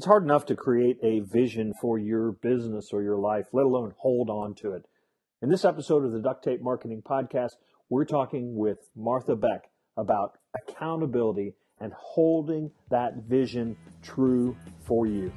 It's hard enough to create a vision for your business or your life, let alone hold on to it. In this episode of the Duct Tape Marketing Podcast, we're talking with Martha Beck about accountability and holding that vision true for you.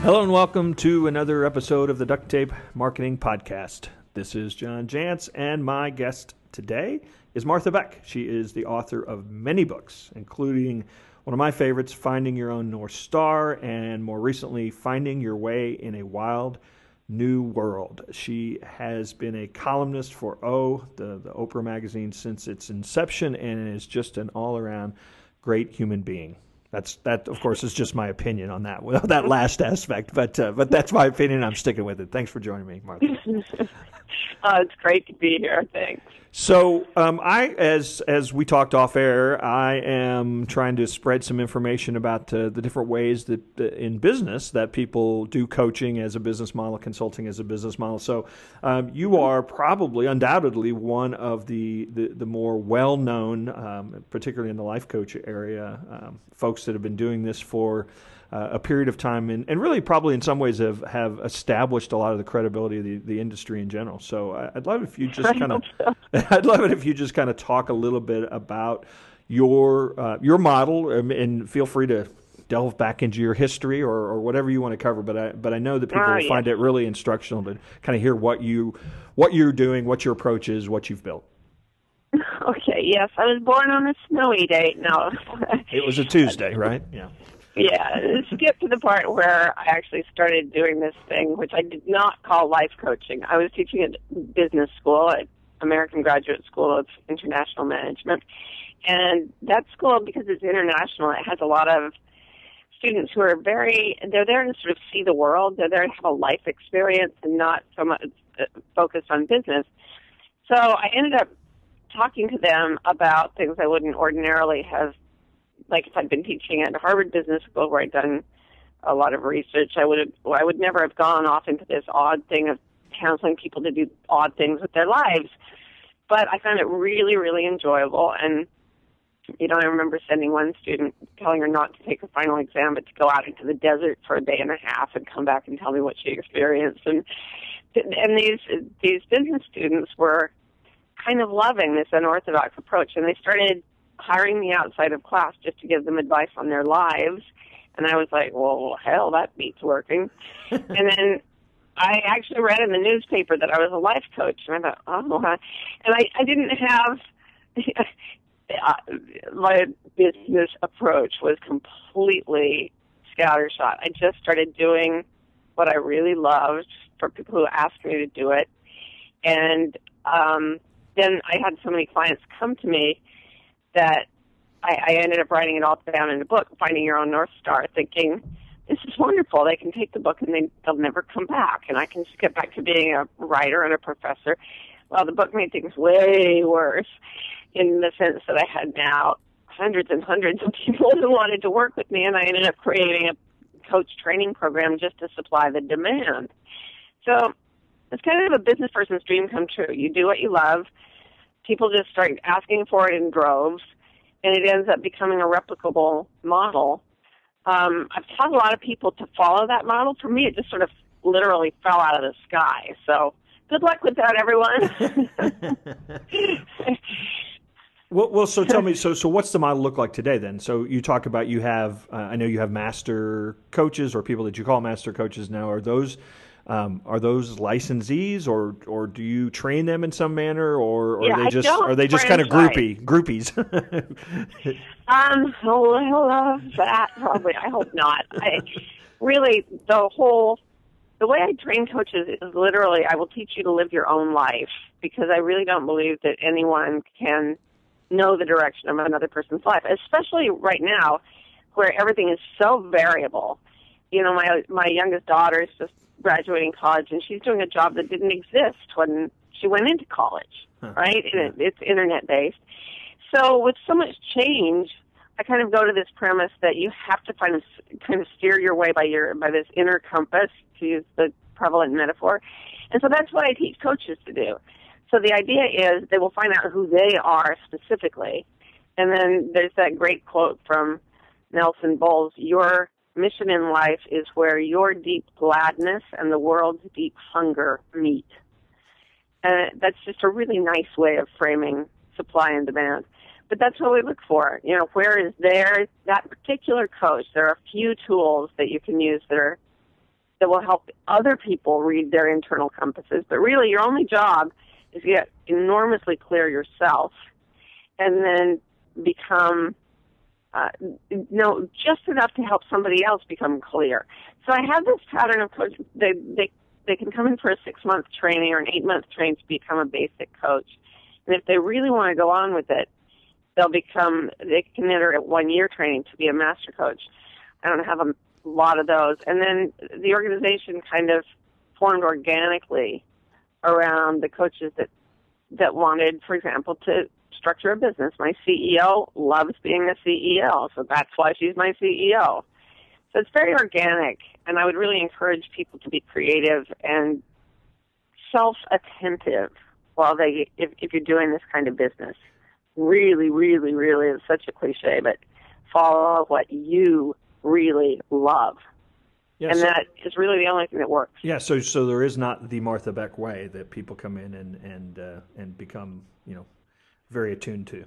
Hello and welcome to another episode of the Duct Tape Marketing Podcast. This is John Jantsch, and my guest today is Martha Beck. She is the author of many books, including one of my favorites, Finding Your Own North Star, and more recently, Finding Your Way in a Wild New World. She has been a columnist for O, the, the Oprah magazine, since its inception, and is just an all around great human being. That's that, of course, is just my opinion on that that last aspect, but uh, but that's my opinion. I'm sticking with it. Thanks for joining me, Martha. uh, it's great to be here. Thanks. So, um, I, as as we talked off air, I am trying to spread some information about uh, the different ways that uh, in business that people do coaching as a business model, consulting as a business model. So, um, you are probably, undoubtedly, one of the the, the more well known, um, particularly in the life coach area, um, folks that have been doing this for uh, a period of time, and, and really probably in some ways have, have established a lot of the credibility of the, the industry in general. So I, would love if you just kind of, I'd love it if you just kind of talk a little bit about your uh, your model, and, um, and, feel free to delve back into your history or, or whatever you want to cover. But I but I know that people oh, find it really instructional to kind of hear what you what you're doing, what your approach is, what you've built. Okay. Yes, I was born on a snowy day. No, it was a Tuesday, right? Yeah yeah, skip to the part where I actually started doing this thing, which I did not call life coaching. I was teaching at business school at American Graduate School of International Management. And that school, because it's international, it has a lot of students who are very, they're there to sort of see the world. They're there to have a life experience and not so much uh, focused on business. So I ended up talking to them about things I wouldn't ordinarily have like if I'd been teaching at Harvard Business School where I'd done a lot of research, I would have, I would never have gone off into this odd thing of counseling people to do odd things with their lives. But I found it really, really enjoyable. And, you know, I remember sending one student telling her not to take a final exam, but to go out into the desert for a day and a half and come back and tell me what she experienced. And, and these, these business students were kind of loving this unorthodox approach. And they started hiring me outside of class just to give them advice on their lives. And I was like, well, hell, that beats working. and then I actually read in the newspaper that I was a life coach, and I thought, oh, and I, I didn't have my business approach was completely scattershot. I just started doing what I really loved for people who asked me to do it, and um, then I had so many clients come to me that I, I ended up writing it all down in a book, Finding Your Own North Star, thinking, this is wonderful. They can take the book and they, they'll never come back. And I can just get back to being a writer and a professor. Well, the book made things way worse in the sense that I had now hundreds and hundreds of people who wanted to work with me, and I ended up creating a coach training program just to supply the demand. So it's kind of a business person's dream come true. You do what you love, people just start asking for it in droves, and it ends up becoming a replicable model. Um, I've taught a lot of people to follow that model. For me, it just sort of literally fell out of the sky. So good luck with that, everyone. well, well, so tell me, so so what's the model look like today then? So you talk about you have, uh, I know you have master coaches or people that you call master coaches now. Are those um, are those licensees, or or do you train them in some manner, or, or yeah, are they just are they just kind of groupie groupies? um, I love that. Probably, I hope not. I really the whole the way I train coaches is literally I will teach you to live your own life because I really don't believe that anyone can know the direction of another person's life, especially right now where everything is so variable. You know, my my youngest daughter is just graduating college and she's doing a job that didn't exist when she went into college, huh. right? And it, it's internet based. So with so much change, I kind of go to this premise that you have to find a, kind of steer your way by your by this inner compass to use the prevalent metaphor. And so that's what I teach coaches to do. So the idea is they will find out who they are specifically. And then there's that great quote from Nelson Bolles Your mission in life is where your deep gladness and the world's deep hunger meet. And that's just a really nice way of framing supply and demand. But that's what we look for. You know, where is there that particular coach? There are a few tools that you can use that are that will help other people read their internal compasses. But really, your only job is to get enormously clear yourself, and then become uh, know just enough to help somebody else become clear. So I have this pattern of coach. They they they can come in for a six month training or an eight month training to become a basic coach, and if they really want to go on with it, they'll become they can enter a one year training to be a master coach. I don't have a lot of those, and then the organization kind of formed organically around the coaches that that wanted, for example, to structure a business. My CEO loves being a CEO, so that's why she's my CEO. So it's very organic, and I would really encourage people to be creative and self-attentive while they, if, if you're doing this kind of business. Really, really, really, it's such a cliche, but follow what you really love. Yeah, and so, that is really the only thing that works. Yeah, so so there is not the Martha Beck way that people come in and and uh, and become you know very attuned to.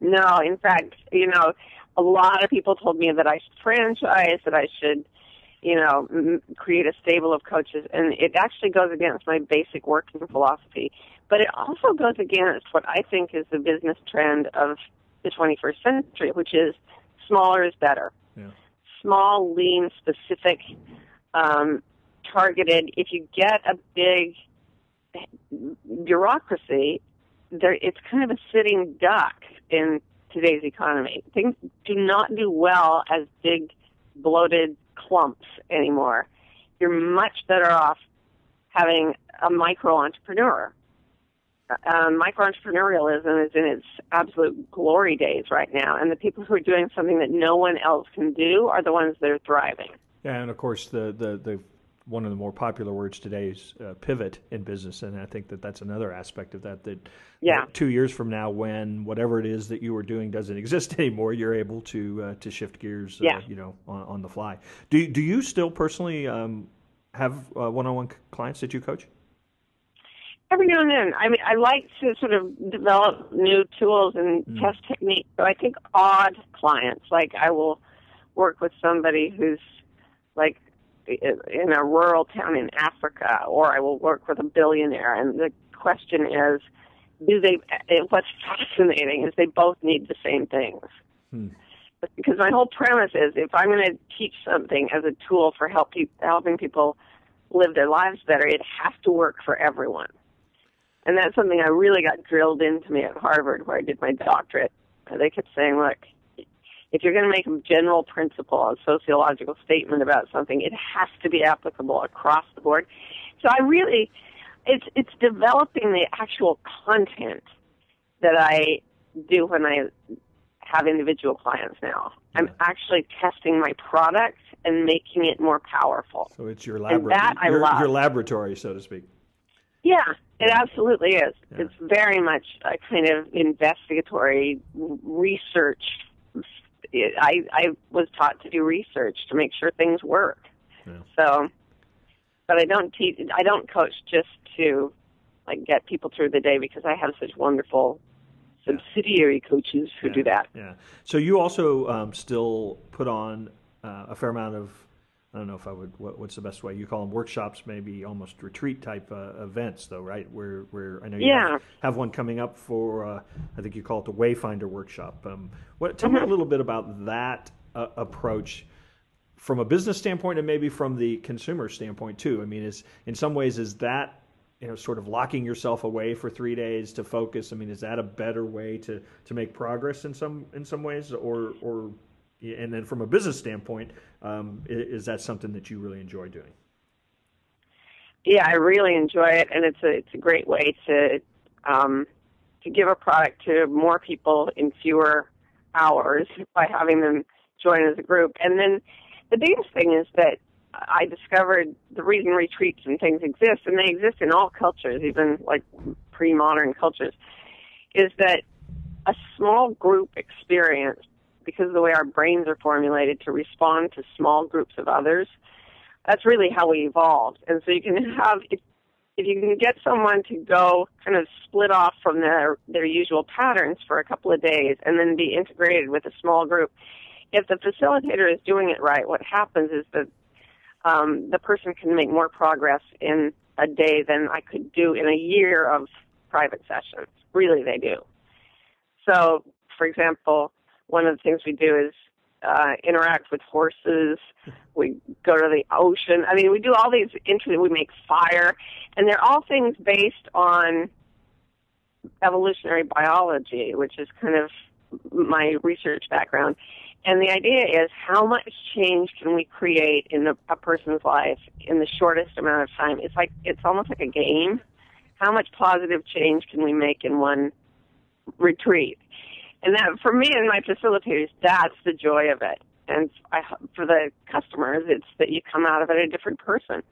No, in fact, you know, a lot of people told me that I should franchise, that I should, you know, m- create a stable of coaches, and it actually goes against my basic working philosophy. But it also goes against what I think is the business trend of the 21st century, which is smaller is better. Yeah. Small, lean, specific, um, targeted. If you get a big bureaucracy, there, it's kind of a sitting duck in today's economy. Things do not do well as big, bloated clumps anymore. You're much better off having a micro entrepreneur. Uh, micro entrepreneurialism is in its absolute glory days right now, and the people who are doing something that no one else can do are the ones that are thriving. Yeah, and of course, the the, the one of the more popular words today is uh, pivot in business, and I think that that's another aspect of that. That yeah. two years from now, when whatever it is that you were doing doesn't exist anymore, you're able to uh, to shift gears, uh, yeah. you know, on, on, the fly. Do do you still personally um, have uh, one-on-one clients that you coach? Every now and then, I mean, I like to sort of develop new tools and mm. test techniques. So I think odd clients, like I will work with somebody who's like in a rural town in Africa, or I will work with a billionaire. And the question is, do they? What's fascinating is they both need the same things. Hmm. Because my whole premise is, if I'm going to teach something as a tool for help helping people live their lives better, it has to work for everyone. And that's something I really got drilled into me at Harvard, where I did my doctorate. They kept saying, look, if you're going to make a general principle, a sociological statement about something, it has to be applicable across the board. So I really, it's it's developing the actual content that I do when I have individual clients now. I'm actually testing my product and making it more powerful. So it's your laboratory, your, your, laboratory, so to speak. Yeah, it absolutely is. Yeah. It's very much a kind of investigatory research I I was taught to do research to make sure things work. Yeah. So, but I don't teach. I don't coach just to like get people through the day because I have such wonderful subsidiary coaches who yeah. do that. Yeah. So you also um, still put on uh, a fair amount of I don't know if I would. What, what's the best way? You call them workshops, maybe almost retreat type uh, events, though, right? Where, where I know you yeah. have, have, one coming up for. Uh, I think you call it the Wayfinder workshop. Um, what? Tell mm-hmm. me a mm-hmm. little bit about that uh, approach from a business standpoint, and maybe from the consumer standpoint too. I mean, is in some ways is that you know sort of locking yourself away for three days to focus? I mean, is that a better way to to make progress in some in some ways, or or and then from a business standpoint, um, is, is, that something that you really enjoy doing? Yeah, I really enjoy it, and it's a it's a great way to um, to give a product to more people in fewer hours by having them join as a group. And then the biggest thing is that I discovered the reason retreats and things exist, and they exist in all cultures, even like pre-modern cultures, is that a small group experience, because of the way our brains are formulated to respond to small groups of others, that's really how we evolved. And so you can have, if, if you can get someone to go kind of split off from their, their usual patterns for a couple of days and then be integrated with a small group, if the facilitator is doing it right, what happens is that um, the person can make more progress in a day than I could do in a year of private sessions. Really, they do. So, for example, one of the things we do is uh, interact with horses. We go to the ocean. I mean, we do all these interesting. We make fire, and they're all things based on evolutionary biology, which is kind of my research background. And the idea is how much change can we create in a, a person's life in the shortest amount of time? It's like it's almost like a game. How much positive change can we make in one retreat? And that for me and my facilitators, that's the joy of it. And I, for the customers, it's that you come out of it a different person.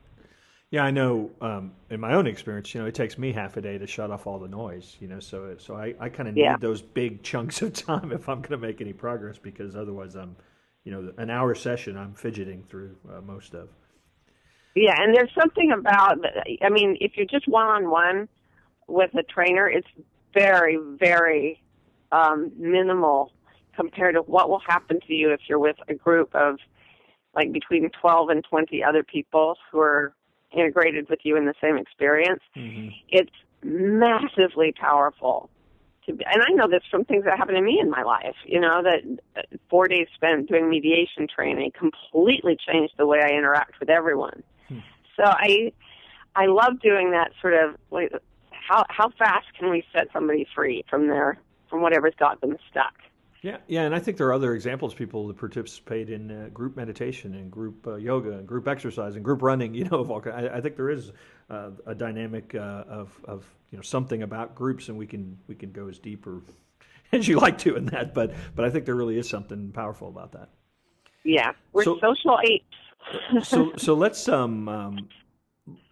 Yeah, I know. Um, in my own experience, you know, it takes me half a day to shut off all the noise. You know, so so I, I kind of need Yeah. those big chunks of time if I'm going to make any progress because otherwise I'm, you know, an hour session I'm fidgeting through uh, most of. Yeah, and there's something about, I mean, if you're just one on one with a trainer, it's very, very um, minimal compared to what will happen to you if you're with a group of like between 12 and 20 other people who are integrated with you in the same experience. It's massively powerful. To be, and I know this from things that happened to me in my life. You know that uh, four days spent doing mediation training completely changed the way I interact with everyone. So I, I love doing that sort of like how how fast can we set somebody free from their from whatever's got them stuck. Yeah, yeah, and I think there are other examples. People that participate in uh, group meditation and group uh, yoga and group exercise and group running. You know, of all. ki- I, I think there is uh, a dynamic uh, of of you know something about groups, and we can we can go as deep or as you like to in that. But but I think there really is something powerful about that. Yeah, we're So- social apes. so so let's um, um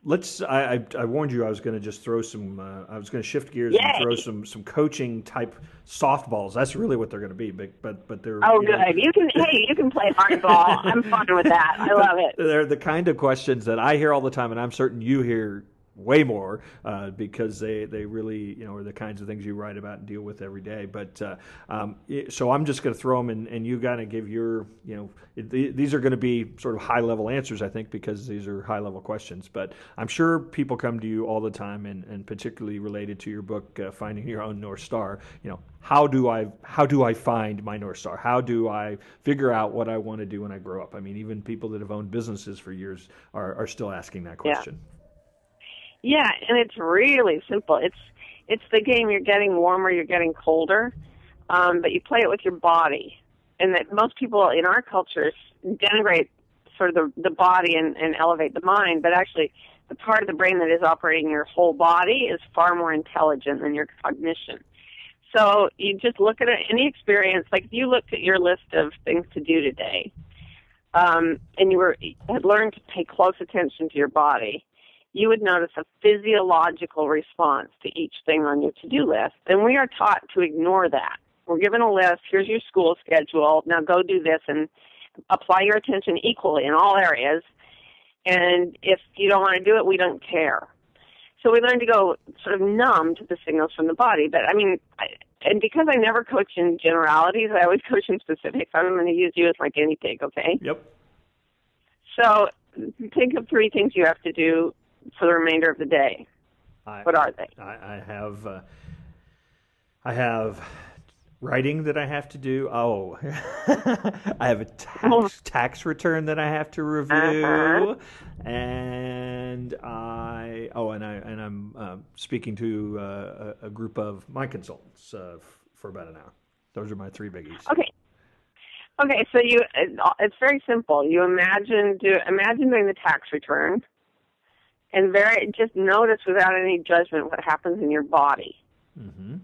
let's I, I I warned you I was going to just throw some uh, I was going to shift gears Yay. and throw some some coaching type softballs. That's really what they're going to be. But but but they're Oh, you know, good. You can hey, you can play hardball. I'm fun with that. I love it. They're the kind of questions that I hear all the time, and I'm certain you hear way more uh, because they, they really you know are the kinds of things you write about and deal with every day. But uh, um, so I'm just going to throw them, and, and you got to give your you know it, the- these are going to be sort of high level answers, I think, because these are high level questions. But I'm sure people come to you all the time, and, and particularly related to your book, uh, Finding Your Own North Star. You know, how do I how do I find my North Star? How do I figure out what I want to do when I grow up? I mean, even people that have owned businesses for years are, are still asking that question. Yeah, and it's really simple. It's it's the game. You're getting warmer, you're getting colder, um, but you play it with your body. And that most people in our cultures denigrate sort of the the body and, and elevate the mind, but actually the part of the brain that is operating your whole body is far more intelligent than your cognition. So you just look at any experience. Like if you looked at your list of things to do today, um, and you were had learned to pay close attention to your body, you would notice a physiological response to each thing on your to-do list. And we are taught to ignore that. We're given a list. Here's your school schedule. Now go do this and apply your attention equally in all areas. And if you don't want to do it, we don't care. So we learn to go sort of numb to the signals from the body. But I mean, I, and because I never coach in generalities, I always coach in specifics. I'm going to use you as my guinea pig, okay? Yep. So think of three things you have to do for the remainder of the day. I, What are they? I, I have uh, I have writing that I have to do. Oh, I have a Oh. tax tax return that I have to review, Uh-huh. and I oh, and I and I'm uh, speaking to uh, a, a group of my consultants uh, f- for about an hour. Those are my three biggies. Okay. Okay, so you it's very simple. You imagine do imagine doing the tax return and very just notice without any judgment what happens in your body. hmm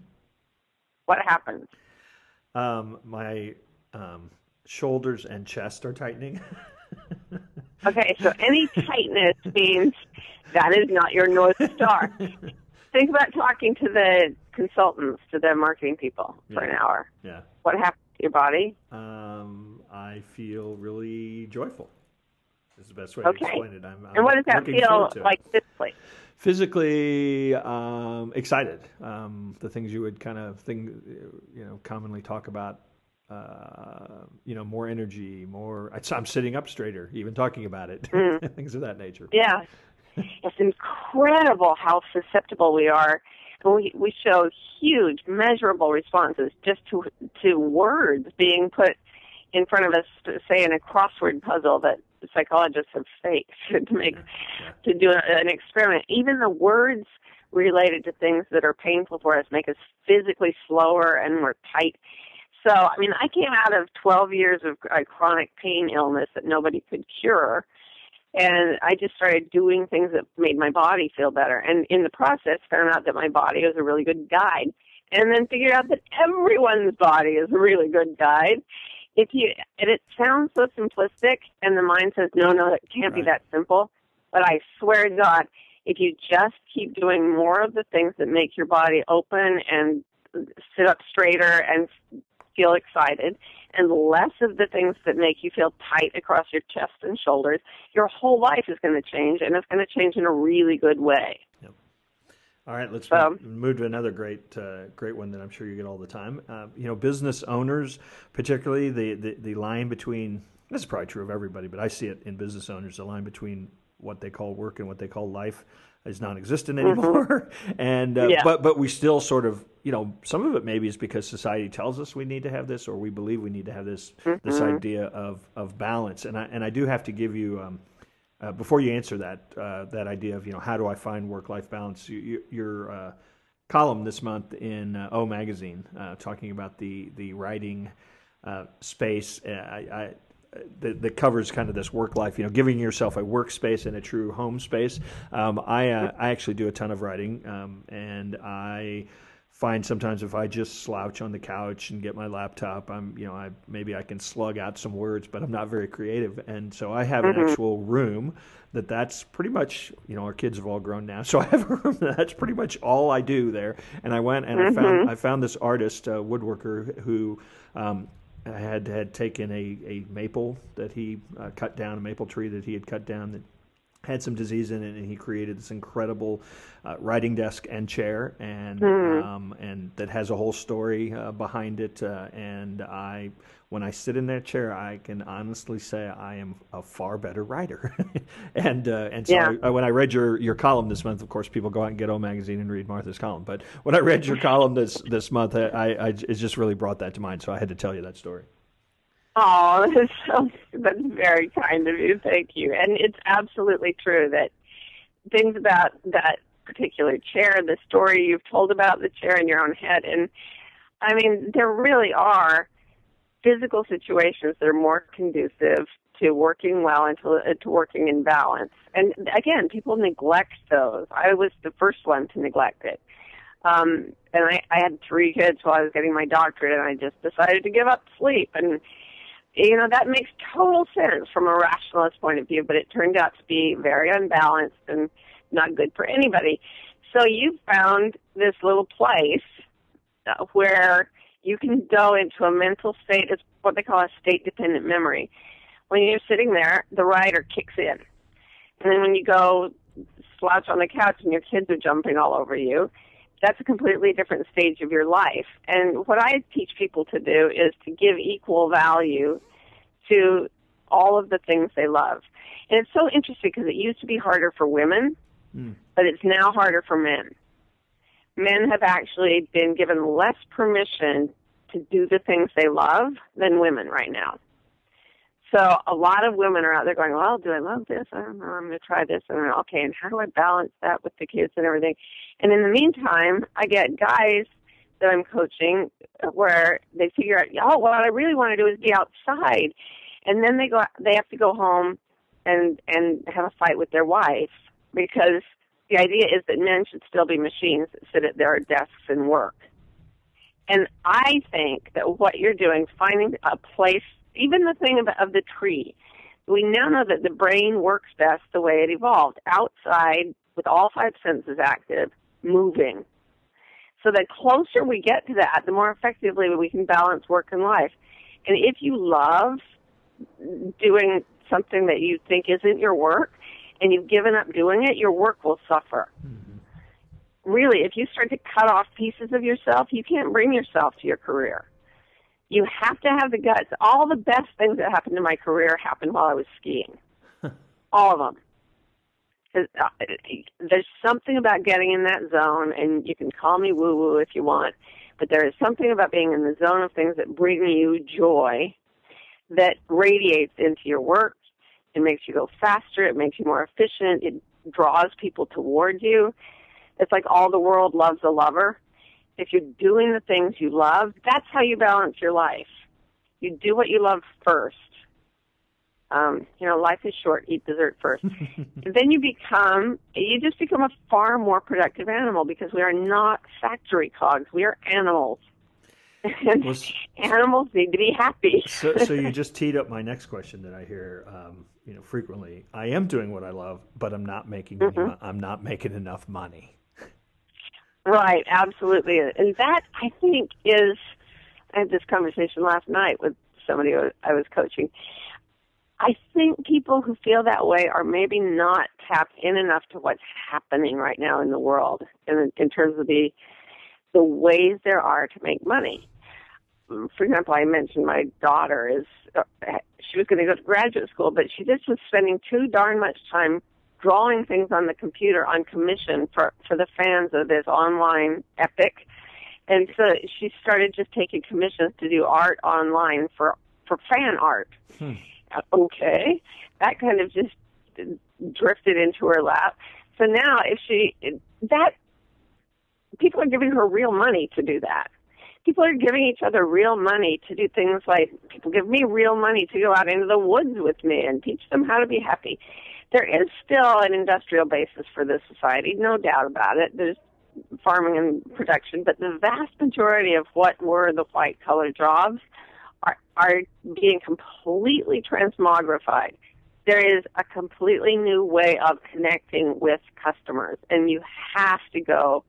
What happens? Um, my um, shoulders and chest are tightening. Okay, so any tightness means that is not your north star. think about talking to the consultants, to the marketing people for Yeah. an hour. Yeah. What happens to your body? Um, I feel really joyful. Is the best way Okay. to explain it. I'm, I'm And what does that feel forward to it. like physically? physically um, excited. Um, the things you would kind of think, you know, commonly talk about. Uh, you know, more energy, more. I'm sitting up straighter, even talking about it. things of that nature. Yeah. It's incredible how susceptible we are. We we show huge, measurable responses just to to words being put in front of us, say in a crossword puzzle that psychologists have faked to make to do an experiment. Even the words related to things that are painful for us make us physically slower and more tight. So, I mean, I came out of 12 years of chronic pain illness that nobody could cure and I just started doing things that made my body feel better. And in the process, found out that my body was a really good guide, and then figured out that everyone's body is a really good guide. If you and it sounds so simplistic, and the mind says, no, no, it can't be that simple. But I swear to God, if you just keep doing more of the things that make your body open and sit up straighter and feel excited, and less of the things that make you feel tight across your chest and shoulders, your whole life is going to change, and it's going to change in a really good way. All right, let's So- move, to another great, uh, great one that I'm sure you get all the time. Uh, you know, business owners, particularly the, the the line between this is probably true of everybody, but I see it in business owners. The line between what they call work and what they call life is non-existent anymore. and uh, Mm-hmm. Yeah. but but we still sort of you know some of it maybe is because society tells us we need to have this, or we believe we need to have this this Mm-hmm. idea of of balance. And I and I do have to give you. Um, uh, before you answer that uh, that idea of you know how do I find work life balance, you, you, your uh, column this month in uh, O Magazine uh, talking about the the writing uh, space I, I, that, that covers kind of this work life, you know, giving yourself a workspace and a true home space. Um, I I actually do a ton of writing, um, and I find sometimes if I just slouch on the couch and get my laptop, I'm you know I maybe I can slug out some words, but I'm not very creative, and so I have an actual room that that's pretty much you know our kids have all grown now, so I have a room that that's pretty much all I do there. And I went and I found I found this artist uh, woodworker who. Um, had had taken a, a maple that he uh, cut down, a maple tree that he had cut down that had some disease in it, and he created this incredible uh, writing desk and chair, and um, and that has a whole story uh, behind it. Uh, and I, when I sit in that chair, I can honestly say I am a far better writer. and uh, and so Yeah. I, when I read your your column this month, of course, people go out and get O magazine and read Martha's column. But when I read your column this this month, I, I, I it just really brought that to mind. So I had to tell you that story. Oh, that's, so, that's very kind of you. Thank you. And it's absolutely true that things about that particular chair, the story you've told about the chair in your own head, and I mean, there really are physical situations that are more conducive to working well and to, uh, to working in balance. And again, people neglect those. I was the first one to neglect it. Um, and I, I had three kids while I was getting my doctorate, and I just decided to give up sleep. And you know that makes total sense from a rationalist point of view, but it turned out to be very unbalanced and not good for anybody. So you found this little place uh, where you can go into a mental state. It's what they call a state-dependent memory. When you're sitting there, the writer kicks in, and then when you go slouch on the couch and your kids are jumping all over you, that's a completely different stage of your life. And what I teach people to do is to give equal value to all of the things they love. And it's so interesting because it used to be harder for women, hmm. but it's now harder for men. Men have actually been given less permission to do the things they love than women right now. So a lot of women are out there going, well, do I love this? I don't know. I'm going to try this. And then, okay, and how do I balance that with the kids and everything? And in the meantime, I get guys that I'm coaching where they figure out, oh, what I really want to do is be outside. And then they go, they have to go home and, and have a fight with their wife because the idea is that men should still be machines that sit at their desks and work. And I think that what you're doing, finding a place, even the thing of, of the tree, we now know that the brain works best the way it evolved outside with all five senses active moving. So the closer we get to that, the more effectively we can balance work and life. And if you love doing something that you think isn't your work and you've given up doing it, your work will suffer. Mm-hmm. Really, if you start to cut off pieces of yourself, you can't bring yourself to your career. You have to have the guts. All the best things that happened in my career happened while I was skiing. All of them. Uh, there's something about getting in that zone, and you can call me woo woo if you want, but there is something about being in the zone of things that bring you joy that radiates into your work. It makes you go faster. It makes you more efficient. It draws people towards you. It's like all the world loves a lover. If you're doing the things you love, that's how you balance your life. You do what you love first um, you know, life is short, eat dessert first. then you become, you just become a far more productive animal because we are not factory cogs. We are animals. And well, animals need to be happy. so, so you just teed up my next question that I hear, um, you know, frequently. I am doing what I love, but I'm not making, mm-hmm. any, I'm not making enough money. Right, absolutely. And that, I think, is, I had this conversation last night with somebody I was coaching I think people who feel that way are maybe not tapped in enough to what's happening right now in the world in, in terms of the the ways there are to make money. For example, I mentioned my daughter is uh, she was going to go to graduate school, but she just was spending too darn much time drawing things on the computer on commission for for the fans of this online epic. And so she started just taking commissions to do art online for for fan art. Hmm okay. That kind of just drifted into her lap. So now, if she, that, people are giving her real money to do that. People are giving each other real money to do things like people give me real money to go out into the woods with me and teach them how to be happy. There is still an industrial basis for this society, no doubt about it. There's farming and production, but the vast majority of what were the white collar jobs are, are being completely transmogrified. There is a completely new way of connecting with customers, and you have to go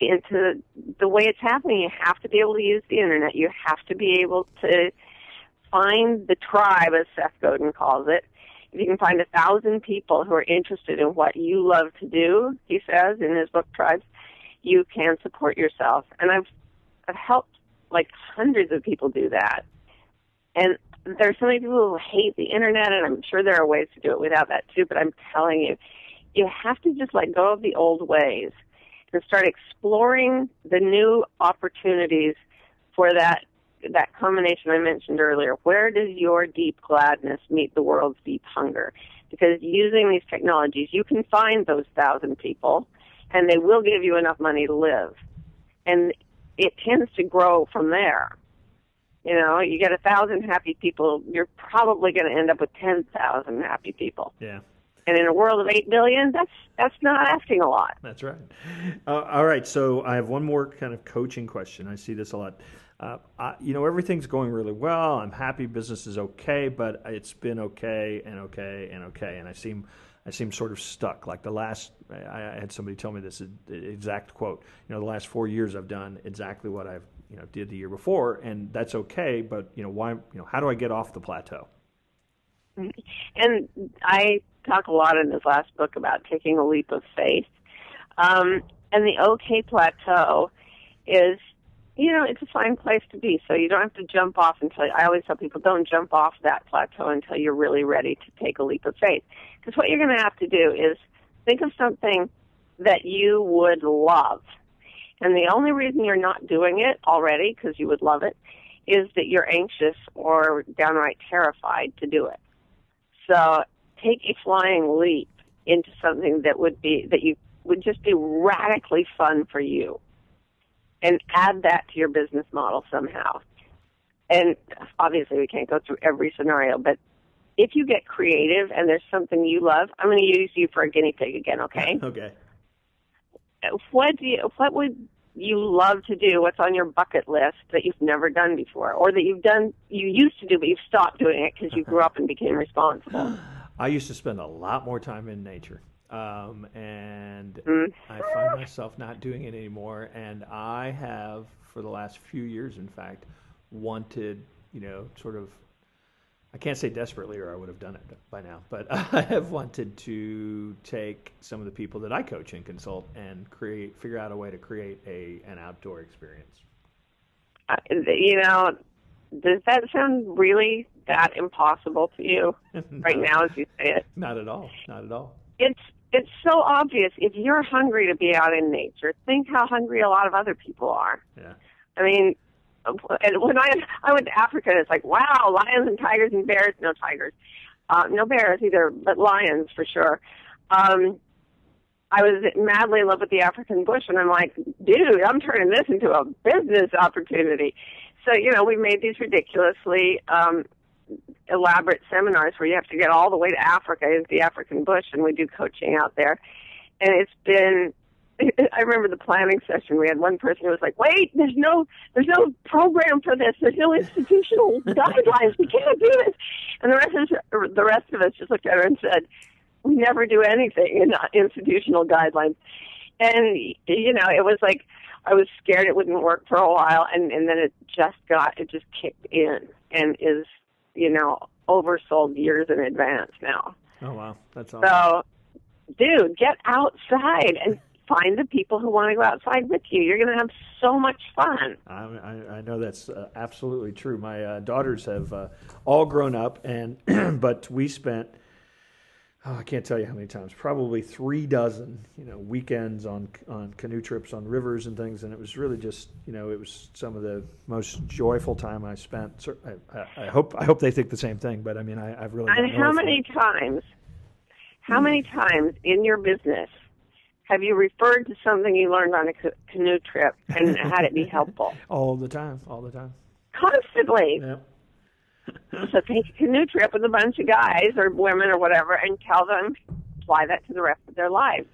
into the way it's happening. You have to be able to use the internet. You have to be able to find the tribe, as Seth Godin calls it. If you can find a thousand people who are interested in what you love to do, he says in his book Tribes, you can support yourself. And I've I've helped like hundreds of people do that. And there's so many people who hate the internet, and I'm sure there are ways to do it without that too. But I'm telling you, you have to just let go of the old ways and start exploring the new opportunities for that that combination I mentioned earlier. Where does your deep gladness meet the world's deep hunger? Because using these technologies, you can find those thousand people, and they will give you enough money to live. And it tends to grow from there. You know, you get a thousand happy people, you're probably going to end up with ten thousand happy people. Yeah. And in a world of eight billion, that's that's not asking a lot. That's right. Uh, all right, so I have one more kind of coaching question. I see this a lot. Uh, I, you know, everything's going really well. I'm happy. Business is okay, but it's been okay and okay and okay, and I seem I seem sort of stuck. Like the last, I, had somebody tell me this exact quote. You know, the last four years I've done exactly what I've you know did the year before, and that's okay. But you know, why? You know, how do I get off the plateau? And I talk a lot in this last book about taking a leap of faith. Um, and the okay plateau is you know, it's a fine place to be. So you don't have to jump off until, I always tell people, don't jump off that plateau until you're really ready to take a leap of faith. Because what you're going to have to do is think of something that you would love. And the only reason you're not doing it already, because you would love it, is that you're anxious or downright terrified to do it. So take a flying leap into something that would be, that you would just be radically fun for you and add that to your business model somehow. And obviously, we can't go through every scenario, but if you get creative and there's something you love, I'm going to use you for a guinea pig again, okay? okay. What do you, what would you love to do? What's on your bucket list that you've never done before, or that you've done, you used to do, but you've stopped doing it because you grew up and became responsible? I used to spend a lot more time in nature. Um, and Mm. I find myself not doing it anymore. And I have, for the last few years, in fact, wanted, you know, sort of. I can't say desperately, or I would have done it by now. But I have wanted to take some of the people that I coach and consult and create, figure out a way to create a an outdoor experience. Uh, you know, does that sound really that impossible to you right now as you say it? Not at all. Not at all. It's it's so obvious. If you're hungry to be out in nature, think how hungry a lot of other people are. Yeah. I mean, and when I I went to Africa, it's like wow, lions and tigers and bears. No tigers, uh, no bears either, but lions for sure. Um, I was madly in love with the African bush, and I'm like, dude, I'm turning this into a business opportunity. So you know, we made these ridiculously um, elaborate seminars where you have to get all the way to Africa into the African bush, and we do coaching out there. And it's been I remember the planning session. We had one person who was like, "Wait, there's no, there's no program for this. There's no institutional guidelines. We can't do this." And the rest of the rest of us just looked at her and said, "We never do anything in institutional guidelines." And you know, it was like I was scared it wouldn't work for a while, and and then it just got, it just kicked in, and is, you know, oversold years in advance now. Oh wow, that's awesome. So, dude, get outside and find the people who want to go outside with you. You're going to have so much fun. I, I, I know that's uh, absolutely true. My uh, daughters have uh, all grown up, and but we spent oh, I can't tell you how many times, probably three dozen, you know, weekends on on canoe trips on rivers and things, and it was really just you know it was some of the most joyful time I spent. I, I, hope I hope they think the same thing, but I mean I, I've really And how many it. times, how many times in your business have you referred to something you learned on a canoe trip and had it be helpful? all the time, all the time. Constantly. Yeah. So take a canoe trip with a bunch of guys or women or whatever and tell them, apply that to the rest of their lives.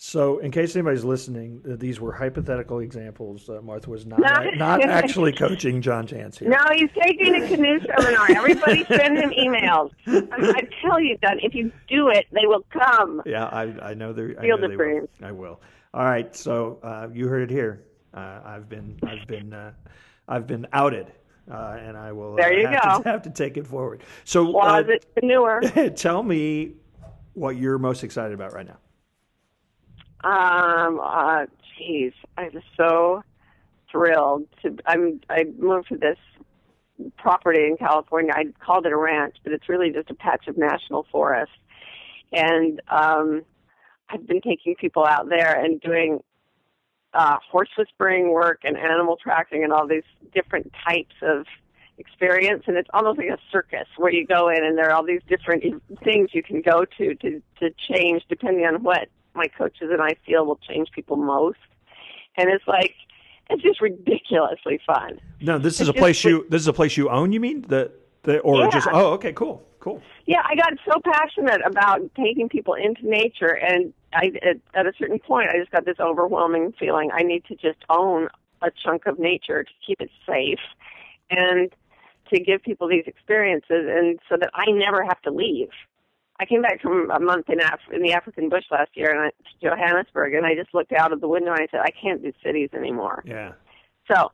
So, in case anybody's listening, uh, these were hypothetical examples. Uh, Martha was not No. not actually coaching John Jantsch here. No, he's taking a canoe seminar. Everybody send him emails. I, I tell you, Don, if you do it, they will come. Yeah, I I know they. I Field know of they will. dreams. I will. All right, so uh, you heard it here. Uh, I've been I've been uh, I've been outed, uh, and I will. There uh, you have To, have to take it forward. So, Closet uh, tell me what you're most excited about right now. Um, uh, geez, I'm so thrilled to. I'm. I moved to this property in California. I called it a ranch, but it's really just a patch of national forest. And um, I've been taking people out there and doing uh, horse whispering work and animal tracking and all these different types of experience and it's almost like a circus where you go in and there are all these different things you can go to to to change depending on what my coaches and I feel will change people most and it's like it's just ridiculously fun No, this is It's a place you. This is a place you own. You mean the the or Yeah. just? Oh, okay, cool, cool. yeah I got so passionate about taking people into nature and I at, at a certain point I just got this overwhelming feeling I need to just own a chunk of nature to keep it safe and to give people these experiences and so that I never have to leave. I came back from a month in, Af- in the African bush last year and I, to Johannesburg and I just looked out of the window and I said, I can't do cities anymore. Yeah. So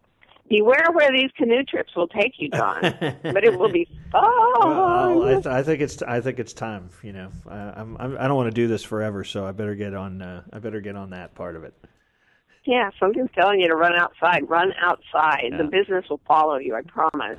beware where these canoe trips will take you, John. but it will be fun. Well, I, th- I think it's I think it's time. You know, I, I'm, I'm I don't want to do this forever, so I better get on. Uh, I better get on that part of it. yeah, something's telling you to run outside. Run outside. The business will follow you, I promise.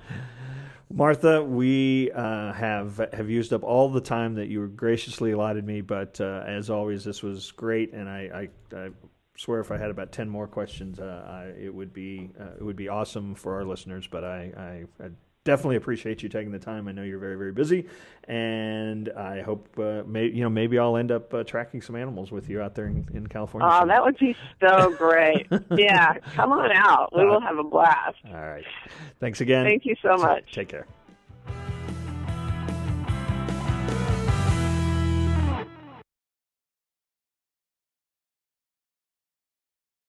Martha, we uh, have have used up all the time that you graciously allotted me, but uh, as always, this was great, and I, I, I swear if I had about ten more questions, uh, I, it would be uh, it would be awesome for our listeners. But I, I, I definitely appreciate you taking the time. I know you're very very busy, and I hope uh, may, you know maybe I'll end up uh, tracking some animals with you out there in, in California. Oh, soon. that would be so great. yeah, come on out. We will have a blast. all right. Thanks again. Thank you so much. Take care.